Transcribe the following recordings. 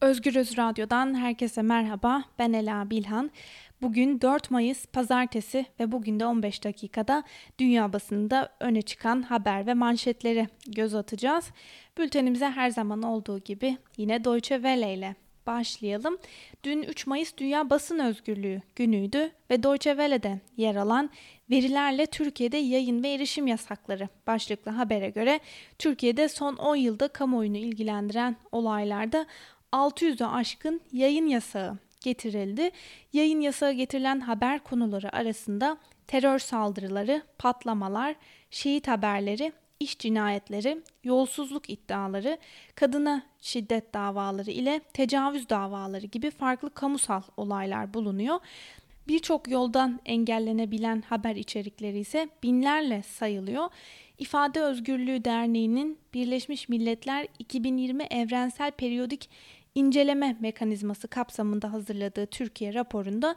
Özgürüz Radyo'dan herkese merhaba. Ben Ela Bilhan. Bugün 4 Mayıs Pazartesi ve bugün de 15 dakikada dünya basınında öne çıkan haber ve manşetleri göz atacağız. Bültenimize her zaman olduğu gibi yine Deutsche Welle ile başlayalım. Dün 3 Mayıs Dünya Basın Özgürlüğü günüydü ve Deutsche Welle'de yer alan verilerle Türkiye'de yayın ve erişim yasakları başlıklı habere göre Türkiye'de son 10 yılda kamuoyunu ilgilendiren olaylarda 600'ü aşkın yayın yasağı getirildi. Yayın yasağı getirilen haber konuları arasında terör saldırıları, patlamalar, şehit haberleri, iş cinayetleri, yolsuzluk iddiaları, kadına şiddet davaları ile tecavüz davaları gibi farklı kamusal olaylar bulunuyor. Birçok yoldan engellenebilen haber içerikleri ise binlerle sayılıyor. İfade Özgürlüğü Derneği'nin Birleşmiş Milletler 2020 Evrensel Periyodik inceleme mekanizması kapsamında hazırladığı Türkiye raporunda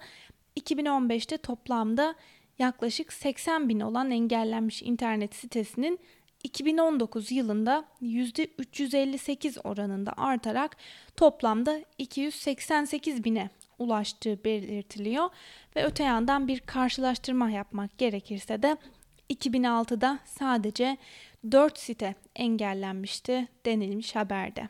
2015'te toplamda yaklaşık 80 bin olan engellenmiş internet sitesinin 2019 yılında %358 oranında artarak toplamda 288 bine ulaştığı belirtiliyor. Ve öte yandan bir karşılaştırma yapmak gerekirse de 2006'da sadece 4 site engellenmişti denilmiş haberde.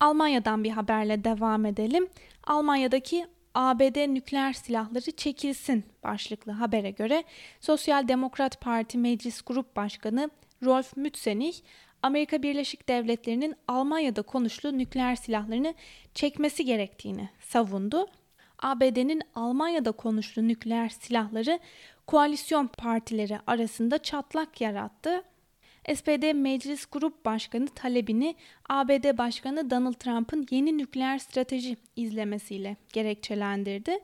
Almanya'dan bir haberle devam edelim. Almanya'daki ABD nükleer silahları çekilsin başlıklı habere göre Sosyal Demokrat Parti Meclis Grup Başkanı Rolf Mützenich, Amerika Birleşik Devletleri'nin Almanya'da konuşlu nükleer silahlarını çekmesi gerektiğini savundu. ABD'nin Almanya'da konuşlu nükleer silahları koalisyon partileri arasında çatlak yarattı SPD Meclis Grup Başkanı talebini ABD Başkanı Donald Trump'ın yeni nükleer strateji izlemesiyle gerekçelendirdi.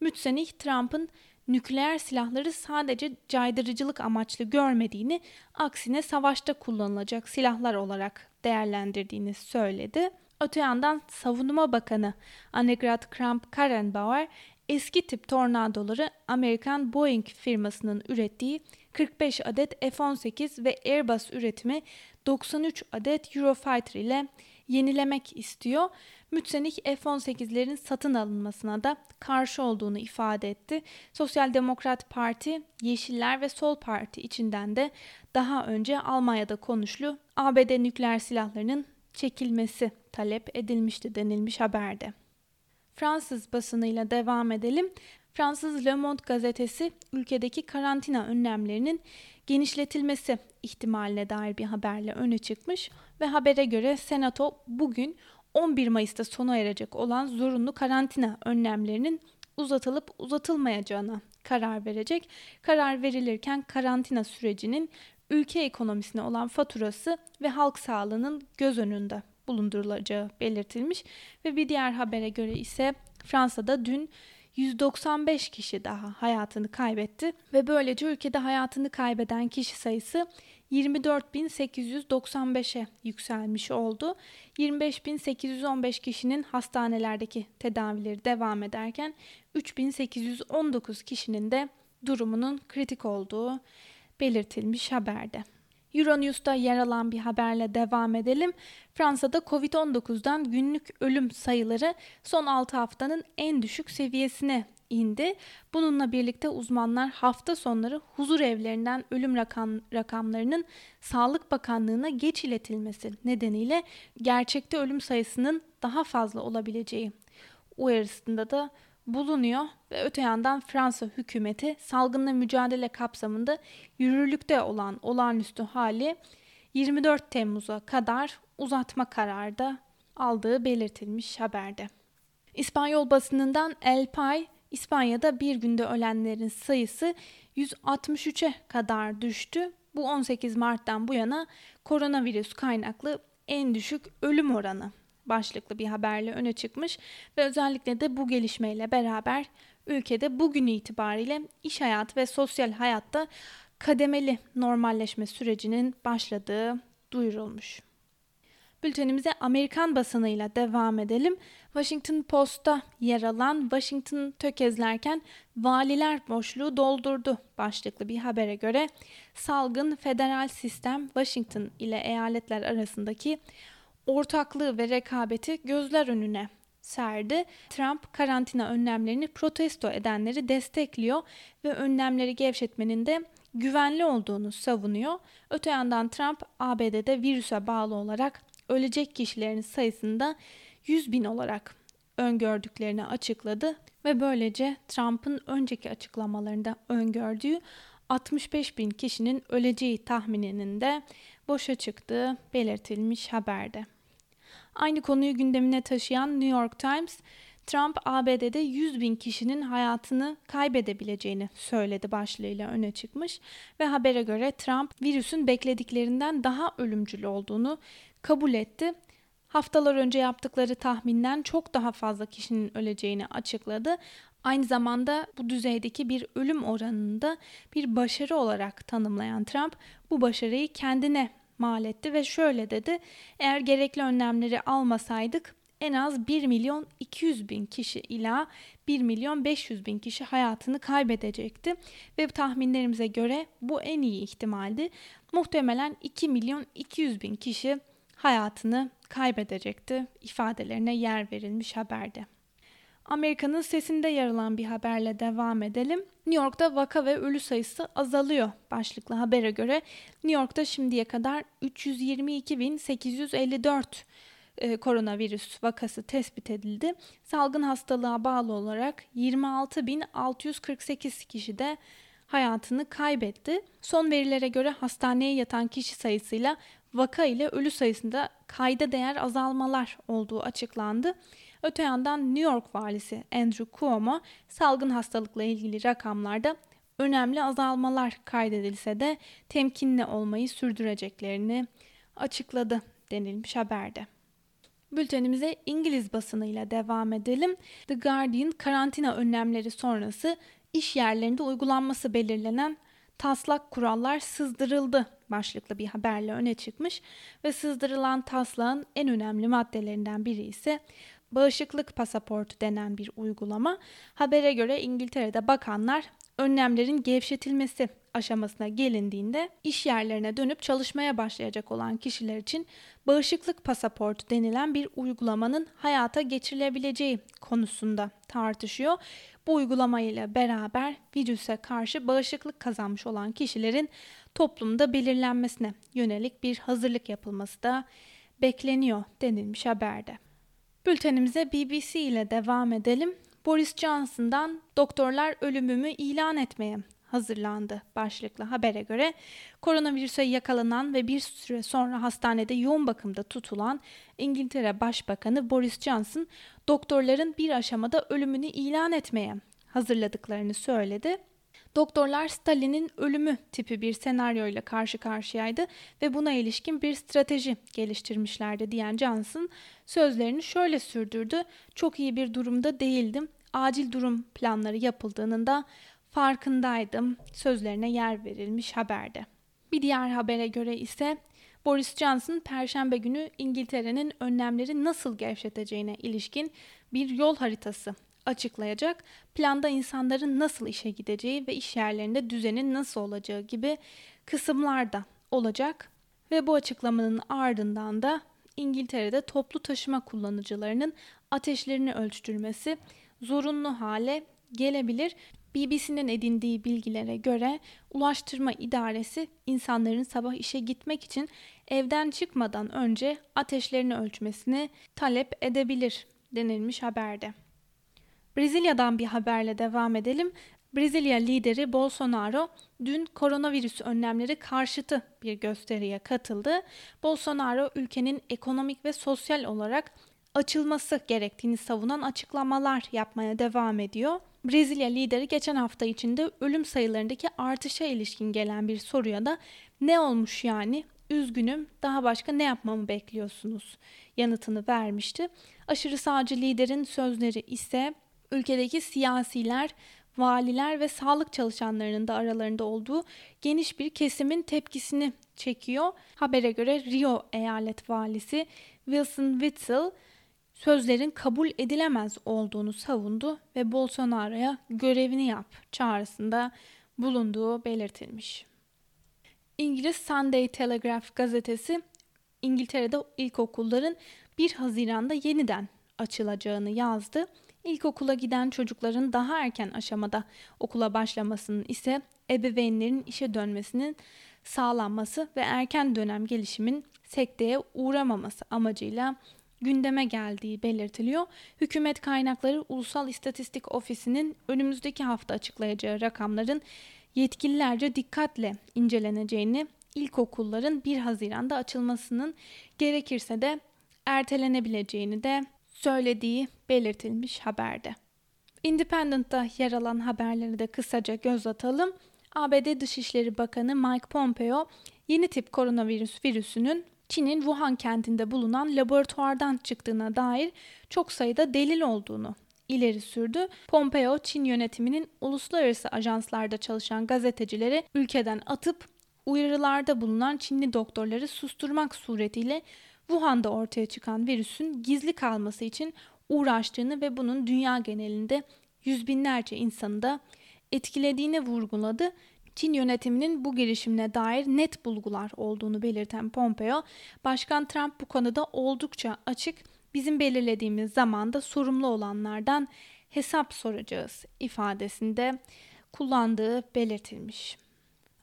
Mütsenich Trump'ın nükleer silahları sadece caydırıcılık amaçlı görmediğini, aksine savaşta kullanılacak silahlar olarak değerlendirdiğini söyledi. Öte yandan Savunma Bakanı Annegret Kramp-Karrenbauer eski tip tornadoları Amerikan Boeing firmasının ürettiği 45 adet F-18 ve Airbus üretimi 93 adet Eurofighter ile yenilemek istiyor. Mütsenich F-18'lerin satın alınmasına da karşı olduğunu ifade etti. Sosyal Demokrat Parti, Yeşiller ve Sol Parti içinden de daha önce Almanya'da konuşlu ABD nükleer silahlarının çekilmesi talep edilmişti denilmiş haberde. Fransız basınıyla devam edelim. Fransız Le Monde gazetesi ülkedeki karantina önlemlerinin genişletilmesi ihtimaline dair bir haberle öne çıkmış ve habere göre Senato bugün 11 Mayıs'ta sona erecek olan zorunlu karantina önlemlerinin uzatılıp uzatılmayacağına karar verecek. Karar verilirken karantina sürecinin ülke ekonomisine olan faturası ve halk sağlığının göz önünde bulundurulacağı belirtilmiş ve bir diğer habere göre ise Fransa'da dün 195 kişi daha hayatını kaybetti ve böylece ülkede hayatını kaybeden kişi sayısı 24.895'e yükselmiş oldu. 25.815 kişinin hastanelerdeki tedavileri devam ederken 3.819 kişinin de durumunun kritik olduğu belirtilmiş haberde. Euronews'ta yer alan bir haberle devam edelim. Fransa'da Covid-19'dan günlük ölüm sayıları son 6 haftanın en düşük seviyesine indi. Bununla birlikte uzmanlar hafta sonları huzur evlerinden ölüm rakam, rakamlarının Sağlık Bakanlığı'na geç iletilmesi nedeniyle gerçekte ölüm sayısının daha fazla olabileceği uyarısında da bulunuyor ve öte yandan Fransa hükümeti salgınla mücadele kapsamında yürürlükte olan olağanüstü hali 24 Temmuz'a kadar uzatma kararı da aldığı belirtilmiş haberde. İspanyol basınından El Pay, İspanya'da bir günde ölenlerin sayısı 163'e kadar düştü. Bu 18 Mart'tan bu yana koronavirüs kaynaklı en düşük ölüm oranı başlıklı bir haberle öne çıkmış ve özellikle de bu gelişmeyle beraber ülkede bugün itibariyle iş hayatı ve sosyal hayatta kademeli normalleşme sürecinin başladığı duyurulmuş. Bültenimize Amerikan basınıyla devam edelim. Washington Post'ta yer alan Washington tökezlerken valiler boşluğu doldurdu başlıklı bir habere göre salgın federal sistem Washington ile eyaletler arasındaki ortaklığı ve rekabeti gözler önüne serdi. Trump karantina önlemlerini protesto edenleri destekliyor ve önlemleri gevşetmenin de güvenli olduğunu savunuyor. Öte yandan Trump ABD'de virüse bağlı olarak ölecek kişilerin sayısında 100 bin olarak öngördüklerini açıkladı ve böylece Trump'ın önceki açıklamalarında öngördüğü 65 bin kişinin öleceği tahmininin de boşa çıktığı belirtilmiş haberde. Aynı konuyu gündemine taşıyan New York Times, Trump ABD'de 100 bin kişinin hayatını kaybedebileceğini söyledi başlığıyla öne çıkmış ve habere göre Trump virüsün beklediklerinden daha ölümcül olduğunu kabul etti. Haftalar önce yaptıkları tahminden çok daha fazla kişinin öleceğini açıkladı. Aynı zamanda bu düzeydeki bir ölüm oranını da bir başarı olarak tanımlayan Trump bu başarıyı kendine mal etti ve şöyle dedi. Eğer gerekli önlemleri almasaydık en az 1 milyon 200 bin kişi ila 1 milyon 500 bin kişi hayatını kaybedecekti. Ve tahminlerimize göre bu en iyi ihtimaldi. Muhtemelen 2 milyon 200 bin kişi hayatını kaybedecekti ifadelerine yer verilmiş haberde. Amerika'nın sesinde yer alan bir haberle devam edelim. New York'ta vaka ve ölü sayısı azalıyor başlıklı habere göre. New York'ta şimdiye kadar 322.854 e, koronavirüs vakası tespit edildi. Salgın hastalığa bağlı olarak 26.648 kişi de hayatını kaybetti. Son verilere göre hastaneye yatan kişi sayısıyla vaka ile ölü sayısında kayda değer azalmalar olduğu açıklandı. Öte yandan New York valisi Andrew Cuomo salgın hastalıkla ilgili rakamlarda önemli azalmalar kaydedilse de temkinli olmayı sürdüreceklerini açıkladı denilmiş haberde. Bültenimize İngiliz basınıyla devam edelim. The Guardian karantina önlemleri sonrası iş yerlerinde uygulanması belirlenen taslak kurallar sızdırıldı başlıklı bir haberle öne çıkmış ve sızdırılan taslağın en önemli maddelerinden biri ise bağışıklık pasaportu denen bir uygulama. Habere göre İngiltere'de bakanlar önlemlerin gevşetilmesi aşamasına gelindiğinde iş yerlerine dönüp çalışmaya başlayacak olan kişiler için bağışıklık pasaportu denilen bir uygulamanın hayata geçirilebileceği konusunda tartışıyor. Bu uygulamayla beraber virüse karşı bağışıklık kazanmış olan kişilerin toplumda belirlenmesine yönelik bir hazırlık yapılması da bekleniyor denilmiş haberde. Bültenimize BBC ile devam edelim. Boris Johnson'dan doktorlar ölümümü ilan etmeye hazırlandı başlıklı habere göre koronavirüse yakalanan ve bir süre sonra hastanede yoğun bakımda tutulan İngiltere Başbakanı Boris Johnson doktorların bir aşamada ölümünü ilan etmeye hazırladıklarını söyledi. Doktorlar Stalin'in ölümü tipi bir senaryoyla karşı karşıyaydı ve buna ilişkin bir strateji geliştirmişlerdi diyen Johnson sözlerini şöyle sürdürdü. Çok iyi bir durumda değildim. Acil durum planları yapıldığının da farkındaydım. Sözlerine yer verilmiş haberde. Bir diğer habere göre ise Boris Johnson perşembe günü İngiltere'nin önlemleri nasıl gevşeteceğine ilişkin bir yol haritası açıklayacak. Planda insanların nasıl işe gideceği ve iş yerlerinde düzenin nasıl olacağı gibi kısımlar da olacak. Ve bu açıklamanın ardından da İngiltere'de toplu taşıma kullanıcılarının ateşlerini ölçtürmesi zorunlu hale gelebilir. BBC'nin edindiği bilgilere göre Ulaştırma İdaresi insanların sabah işe gitmek için evden çıkmadan önce ateşlerini ölçmesini talep edebilir denilmiş haberde. Brezilya'dan bir haberle devam edelim. Brezilya lideri Bolsonaro dün koronavirüs önlemleri karşıtı bir gösteriye katıldı. Bolsonaro ülkenin ekonomik ve sosyal olarak açılması gerektiğini savunan açıklamalar yapmaya devam ediyor. Brezilya lideri geçen hafta içinde ölüm sayılarındaki artışa ilişkin gelen bir soruya da ne olmuş yani üzgünüm daha başka ne yapmamı bekliyorsunuz yanıtını vermişti. Aşırı sağcı liderin sözleri ise ülkedeki siyasiler, valiler ve sağlık çalışanlarının da aralarında olduğu geniş bir kesimin tepkisini çekiyor. Habere göre Rio eyalet valisi Wilson Witzel sözlerin kabul edilemez olduğunu savundu ve Bolsonaro'ya görevini yap çağrısında bulunduğu belirtilmiş. İngiliz Sunday Telegraph gazetesi İngiltere'de ilkokulların 1 Haziran'da yeniden açılacağını yazdı. İlkokula giden çocukların daha erken aşamada okula başlamasının ise ebeveynlerin işe dönmesinin sağlanması ve erken dönem gelişimin sekteye uğramaması amacıyla gündeme geldiği belirtiliyor. Hükümet kaynakları Ulusal İstatistik Ofisi'nin önümüzdeki hafta açıklayacağı rakamların yetkililerce dikkatle inceleneceğini, ilkokulların 1 Haziran'da açılmasının gerekirse de ertelenebileceğini de söylediği belirtilmiş haberde. Independent'ta yer alan haberleri de kısaca göz atalım. ABD Dışişleri Bakanı Mike Pompeo yeni tip koronavirüs virüsünün Çin'in Wuhan kentinde bulunan laboratuvardan çıktığına dair çok sayıda delil olduğunu ileri sürdü. Pompeo, Çin yönetiminin uluslararası ajanslarda çalışan gazetecileri ülkeden atıp uyarılarda bulunan Çinli doktorları susturmak suretiyle Wuhan'da ortaya çıkan virüsün gizli kalması için uğraştığını ve bunun dünya genelinde yüz binlerce insanı da etkilediğini vurguladı. Çin yönetiminin bu girişimine dair net bulgular olduğunu belirten Pompeo, Başkan Trump bu konuda oldukça açık, bizim belirlediğimiz zamanda sorumlu olanlardan hesap soracağız ifadesinde kullandığı belirtilmiş.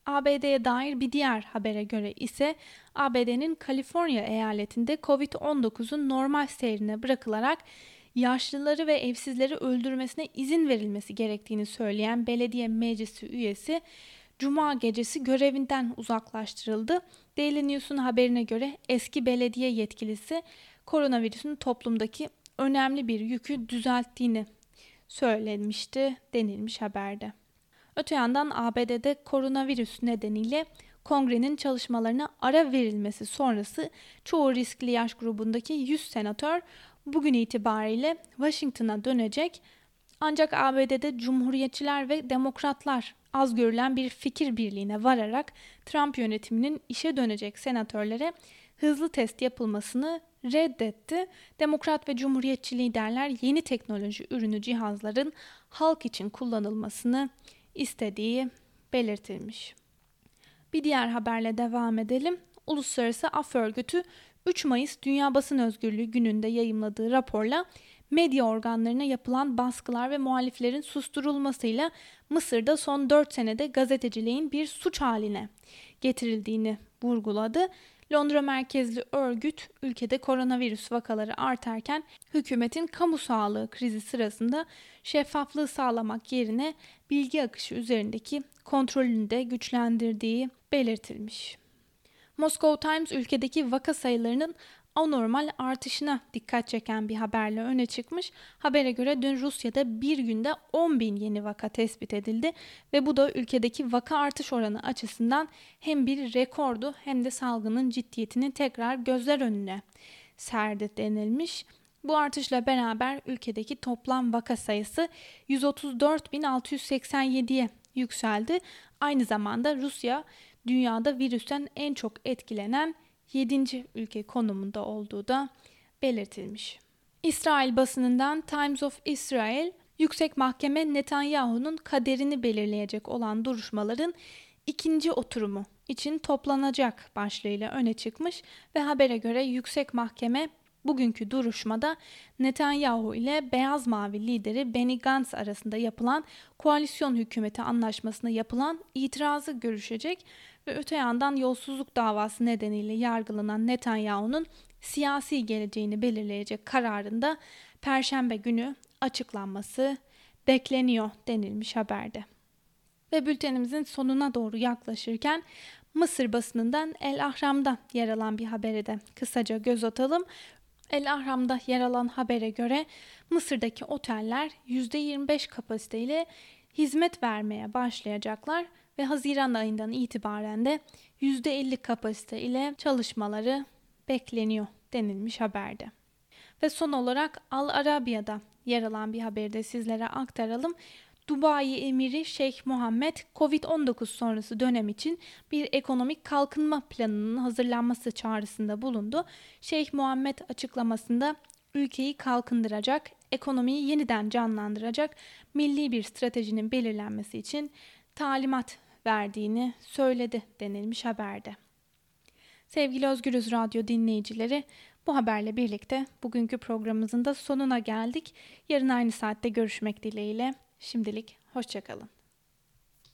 ABD'ye dair bir diğer habere göre ise ABD'nin Kaliforniya eyaletinde COVID-19'un normal seyrine bırakılarak yaşlıları ve evsizleri öldürmesine izin verilmesi gerektiğini söyleyen belediye meclisi üyesi Cuma gecesi görevinden uzaklaştırıldı. Daily News'un haberine göre eski belediye yetkilisi koronavirüsün toplumdaki önemli bir yükü düzelttiğini söylemişti denilmiş haberde. Öte yandan ABD'de koronavirüs nedeniyle kongrenin çalışmalarına ara verilmesi sonrası çoğu riskli yaş grubundaki 100 senatör bugün itibariyle Washington'a dönecek. Ancak ABD'de cumhuriyetçiler ve demokratlar az görülen bir fikir birliğine vararak Trump yönetiminin işe dönecek senatörlere hızlı test yapılmasını reddetti. Demokrat ve cumhuriyetçi liderler yeni teknoloji ürünü cihazların halk için kullanılmasını istediği belirtilmiş. Bir diğer haberle devam edelim. Uluslararası Af Örgütü 3 Mayıs Dünya Basın Özgürlüğü gününde yayımladığı raporla medya organlarına yapılan baskılar ve muhaliflerin susturulmasıyla Mısır'da son 4 senede gazeteciliğin bir suç haline getirildiğini vurguladı. Londra merkezli örgüt ülkede koronavirüs vakaları artarken hükümetin kamu sağlığı krizi sırasında şeffaflığı sağlamak yerine bilgi akışı üzerindeki kontrolünü de güçlendirdiği belirtilmiş. Moscow Times ülkedeki vaka sayılarının anormal artışına dikkat çeken bir haberle öne çıkmış. Habere göre dün Rusya'da bir günde 10 bin yeni vaka tespit edildi ve bu da ülkedeki vaka artış oranı açısından hem bir rekordu hem de salgının ciddiyetini tekrar gözler önüne serdi denilmiş. Bu artışla beraber ülkedeki toplam vaka sayısı 134.687'ye yükseldi. Aynı zamanda Rusya dünyada virüsten en çok etkilenen 7. ülke konumunda olduğu da belirtilmiş. İsrail basınından Times of Israel, Yüksek Mahkeme Netanyahu'nun kaderini belirleyecek olan duruşmaların ikinci oturumu için toplanacak başlığıyla öne çıkmış ve habere göre Yüksek Mahkeme bugünkü duruşmada Netanyahu ile Beyaz Mavi lideri Benny Gantz arasında yapılan koalisyon hükümeti anlaşmasına yapılan itirazı görüşecek ve öte yandan yolsuzluk davası nedeniyle yargılanan Netanyahu'nun siyasi geleceğini belirleyecek kararında Perşembe günü açıklanması bekleniyor denilmiş haberde. Ve bültenimizin sonuna doğru yaklaşırken Mısır basınından El Ahram'da yer alan bir habere de kısaca göz atalım. El Ahram'da yer alan habere göre Mısır'daki oteller %25 kapasiteyle hizmet vermeye başlayacaklar ve Haziran ayından itibaren de %50 kapasite ile çalışmaları bekleniyor denilmiş haberde. Ve son olarak Al Arabiya'da yer alan bir haberi de sizlere aktaralım. Dubai Emiri Şeyh Muhammed Covid-19 sonrası dönem için bir ekonomik kalkınma planının hazırlanması çağrısında bulundu. Şeyh Muhammed açıklamasında ülkeyi kalkındıracak, ekonomiyi yeniden canlandıracak milli bir stratejinin belirlenmesi için talimat verdiğini söyledi denilmiş haberde. Sevgili Özgürüz Radyo dinleyicileri, bu haberle birlikte bugünkü programımızın da sonuna geldik. Yarın aynı saatte görüşmek dileğiyle. Şimdilik hoşçakalın.